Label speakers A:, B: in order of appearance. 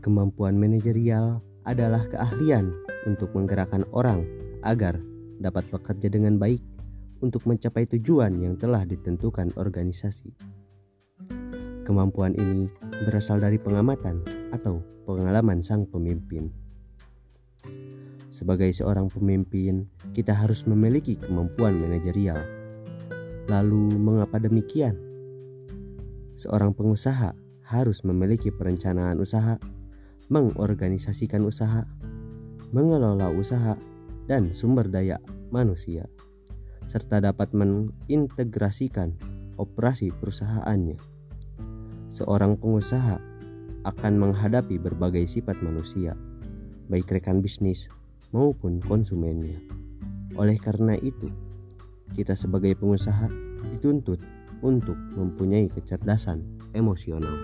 A: Kemampuan manajerial adalah keahlian untuk menggerakkan orang agar dapat bekerja dengan baik untuk mencapai tujuan yang telah ditentukan organisasi. Kemampuan ini berasal dari pengamatan atau pengalaman sang pemimpin. Sebagai seorang pemimpin, kita harus memiliki kemampuan manajerial. Lalu, mengapa demikian? Seorang pengusaha harus memiliki perencanaan usaha mengorganisasikan usaha, mengelola usaha, dan sumber daya manusia, serta dapat mengintegrasikan operasi perusahaannya. Seorang pengusaha akan menghadapi berbagai sifat manusia, baik rekan bisnis maupun konsumennya. Oleh karena itu, kita sebagai pengusaha dituntut untuk mempunyai kecerdasan emosional.